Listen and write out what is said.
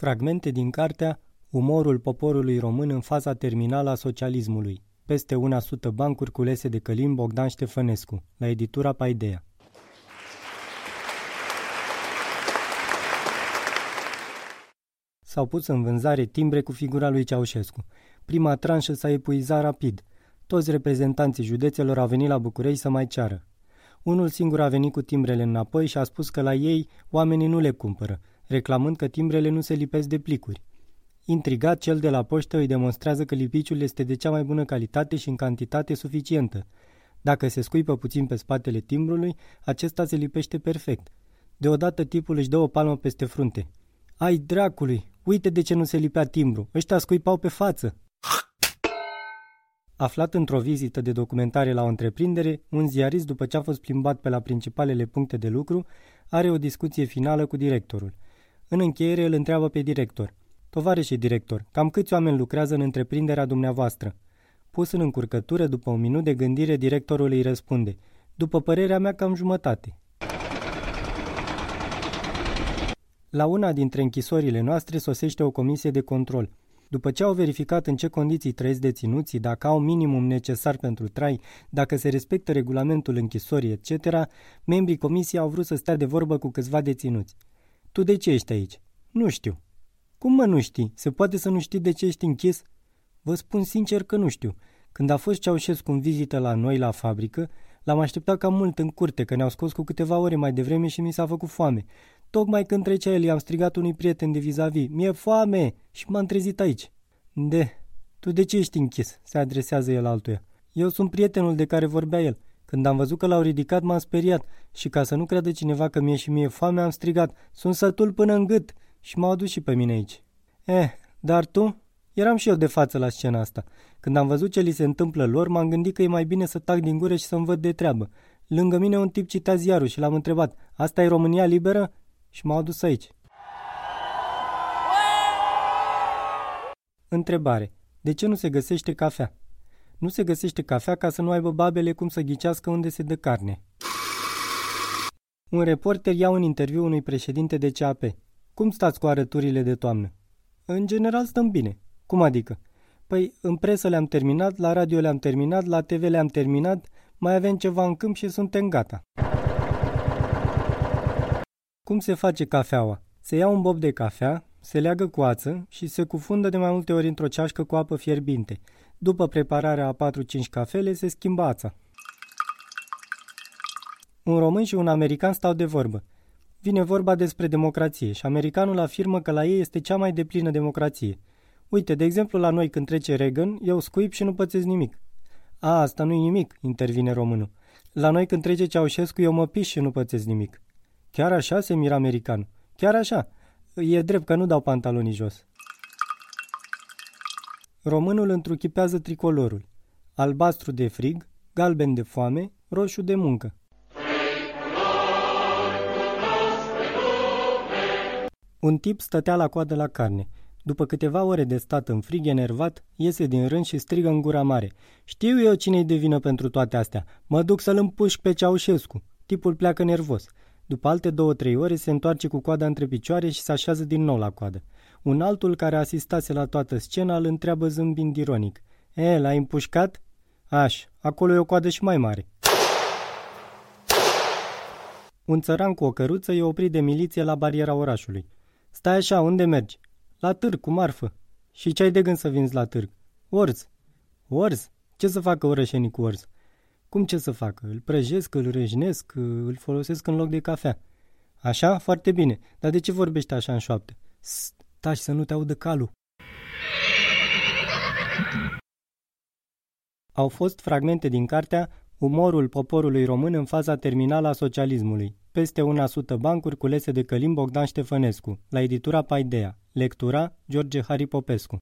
Fragmente din cartea Umorul poporului român în faza terminală a socialismului. Peste una sută bancuri culese de Călim Bogdan Ștefănescu, la editura Paidea. S-au pus în vânzare timbre cu figura lui Ceaușescu. Prima tranșă s-a epuizat rapid. Toți reprezentanții județelor au venit la București să mai ceară. Unul singur a venit cu timbrele înapoi și a spus că la ei oamenii nu le cumpără, reclamând că timbrele nu se lipesc de plicuri. Intrigat, cel de la poștă îi demonstrează că lipiciul este de cea mai bună calitate și în cantitate suficientă. Dacă se scuipă puțin pe spatele timbrului, acesta se lipește perfect. Deodată tipul își dă o palmă peste frunte. Ai dracului, uite de ce nu se lipea timbru, ăștia scuipau pe față. Aflat într-o vizită de documentare la o întreprindere, un ziarist, după ce a fost plimbat pe la principalele puncte de lucru, are o discuție finală cu directorul. În încheiere îl întreabă pe director. Tovarășe director, cam câți oameni lucrează în întreprinderea dumneavoastră? Pus în încurcătură, după un minut de gândire, directorul îi răspunde. După părerea mea, cam jumătate. La una dintre închisorile noastre sosește o comisie de control. După ce au verificat în ce condiții trăiesc deținuții, dacă au minimum necesar pentru trai, dacă se respectă regulamentul închisorii, etc., membrii comisiei au vrut să stea de vorbă cu câțiva deținuți. Tu de ce ești aici? Nu știu. Cum mă nu știi? Se poate să nu știi de ce ești închis? Vă spun sincer că nu știu. Când a fost Ceaușescu în vizită la noi la fabrică, l-am așteptat cam mult în curte, că ne-au scos cu câteva ore mai devreme și mi s-a făcut foame. Tocmai când trecea el, i-am strigat unui prieten de vis-a-vis, mi-e foame și m-am trezit aici. De, tu de ce ești închis? se adresează el altuia. Eu sunt prietenul de care vorbea el. Când am văzut că l-au ridicat, m-am speriat și ca să nu creadă cineva că mie și mie foame, am strigat, sunt sătul până în gât și m-au adus și pe mine aici. Eh, dar tu? Eram și eu de față la scena asta. Când am văzut ce li se întâmplă lor, m-am gândit că e mai bine să tac din gură și să-mi văd de treabă. Lângă mine un tip citea ziarul și l-am întrebat, asta e România liberă? Și m-au adus aici. Întrebare. De ce nu se găsește cafea? Nu se găsește cafea ca să nu aibă babele cum să ghicească unde se dă carne. Un reporter ia un interviu unui președinte de CAP. Cum stați cu arăturile de toamnă? În general stăm bine. Cum adică? Păi, în presă le-am terminat, la radio le-am terminat, la TV le-am terminat, mai avem ceva în câmp și suntem gata. Cum se face cafeaua? Se ia un bob de cafea, se leagă cu ață și se cufundă de mai multe ori într-o ceașcă cu apă fierbinte. După prepararea a 4-5 cafele, se schimbă ața. Un român și un american stau de vorbă. Vine vorba despre democrație și americanul afirmă că la ei este cea mai deplină democrație. Uite, de exemplu, la noi când trece Reagan, eu scuip și nu pățesc nimic. A, asta nu-i nimic, intervine românul. La noi când trece Ceaușescu, eu mă piș și nu pățesc nimic. Chiar așa se miră americanul. Chiar așa. E drept că nu dau pantalonii jos. Românul întruchipează tricolorul. Albastru de frig, galben de foame, roșu de muncă. Un tip stătea la coadă la carne. După câteva ore de stat în frig enervat, iese din rând și strigă în gura mare. Știu eu cine-i de vină pentru toate astea. Mă duc să-l împușc pe Ceaușescu. Tipul pleacă nervos. După alte două-trei ore se întoarce cu coada între picioare și se așează din nou la coadă. Un altul care asistase la toată scena îl întreabă zâmbind ironic. E, l-ai împușcat? Aș, acolo e o coadă și mai mare. Un țăran cu o căruță e oprit de miliție la bariera orașului. Stai așa, unde mergi? La târg, cu marfă. Și ce ai de gând să vinzi la târg? Orz. Orz? Ce să facă orășenii cu orz? Cum ce să facă? Îl prăjesc, îl răjnesc, îl folosesc în loc de cafea. Așa? Foarte bine. Dar de ce vorbești așa în șoaptă? Taci să nu te audă calul. Au fost fragmente din cartea Umorul poporului român în faza terminală a socialismului. Peste una sută bancuri culese de Călim Bogdan Ștefănescu, la editura Paidea. Lectura George Harry Popescu.